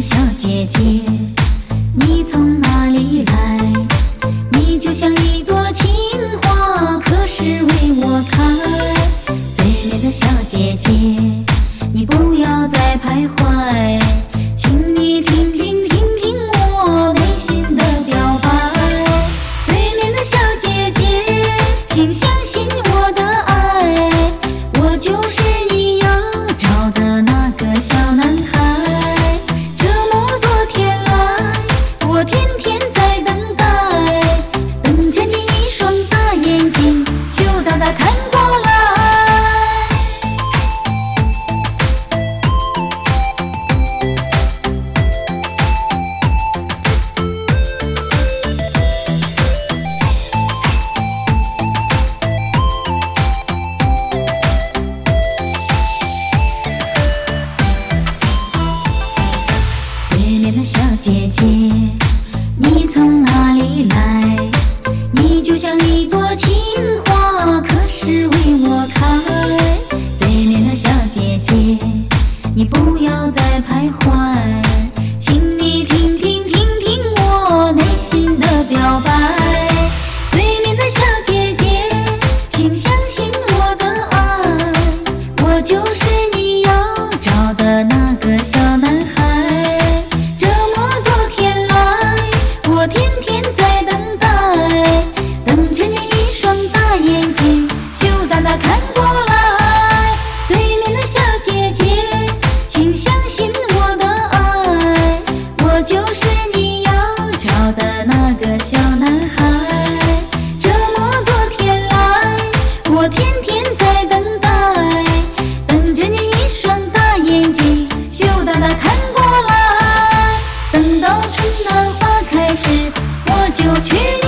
小姐姐，你从哪里来？你就像一朵情花，可是为我开。对面的小姐姐，你不要再徘徊，请你听听听听我内心的表白。对面的小姐姐，请相信我的爱，我就是你要找的那个小男孩。姐姐，你从哪里来？你就像一朵情花，可是为我开。对面的小姐姐，你不要再徘徊，请你听听听听我内心的表白。对面的小姐姐，请相信我的爱，我就是你要找的那个小男孩。天天在等待等着你一双大眼睛羞答答看过来等到春暖花开时我就娶你